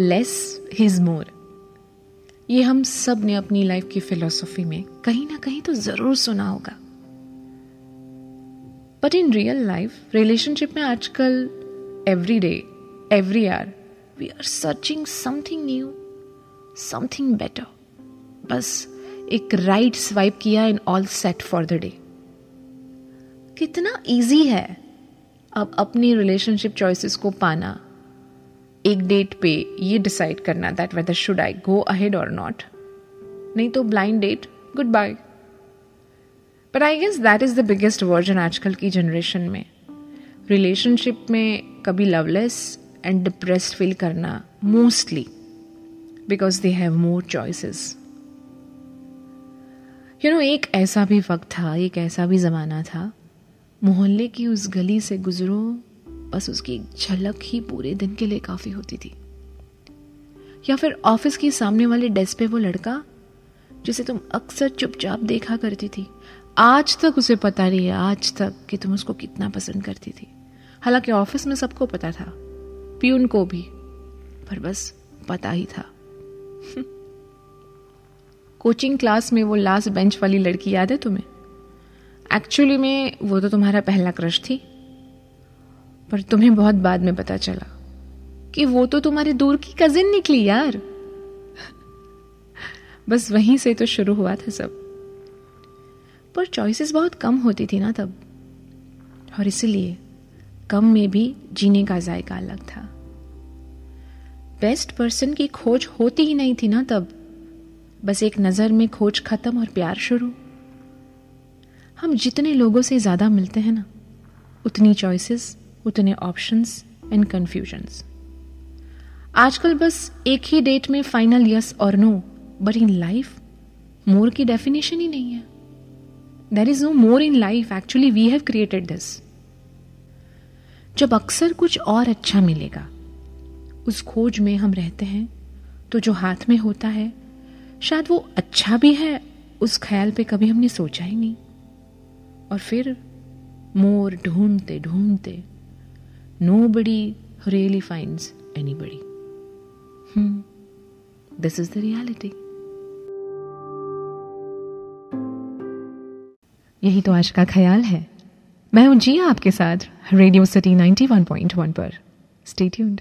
Less his मोर ये हम सबने अपनी लाइफ की फिलोसफी में कहीं ना कहीं तो ज़रूर सुना होगा। But in real life relationship में आजकल every day every are we are searching something new something better बस एक राइट स्वाइप किया in all set for the day कितना इजी है अब अपनी रिलेशनशिप चॉइसेस को पाना। एक डेट पे ये डिसाइड करना that whether should I go ahead और नॉट नहीं तो blind date goodbye but I guess that is the biggest version आजकल की जनरेशन में. रिलेशनशिप में कभी लवलेस एंड डिप्रेस्ड फील करना mostly because they have more choices you know एक ऐसा भी वक्त था, एक ऐसा भी ज़माना था, मोहल्ले की उस गली से गुजरो बस उसकी झलक ही पूरे दिन के लिए काफ़ी होती थी। या फिर ऑफ़िस के सामने वाले डेस्क पे वो लड़का, जिसे तुम अक्सर चुपचाप देखा करती थी, आज तक उसे पता नहीं है, आज तक कि तुम उसको कितना पसंद करती थी। हालाँकि ऑफ़िस में सबको पता था, प्यून को भी, पर बस पता ही था। कोचिंग क्लास में वो लास्ट बेंच वाली लड़की याद है तुम्हें? एक्चुअली में वो तो तुम्हारा पहला क्रश थी। पर तुम्हें बहुत बाद में पता चला कि वो तो तुम्हारे दूर की कजिन निकली यार। बस वहीं से तो शुरू हुआ था सब। पर चॉइसेस बहुत कम होती थी ना तब। और इसलिए कम में भी जीने का जायका अलग था। बेस्ट पर्सन की खोज होती ही नहीं थी ना तब। बस एक नज़र में खोज खत्म और प्यार शुरू। हम जितने लोगों से ज़्यादा मिलते हैं ना, उतनी चॉइसेस उतने ऑप्शंस एंड कन्फ्यूजन्स आजकल बस एक ही डेट में फाइनल यस और no but in life more की डेफिनेशन ही नहीं है. There is no more in life actually we have created this जब अक्सर कुछ और अच्छा मिलेगा, उस खोज में हम रहते हैं तो जो हाथ में होता है, शायद वो अच्छा भी है, उस ख्याल पे कभी हमने सोचा ही नहीं. और फिर, मोर ढूंढते ढूंढते no really finds anybody. Hmm. This is the reality. यही तो आज का ख्याल है मैं हूँ जिया आपके साथ रेडियो सिटी 91.1 पर स्टे ट्यून्ड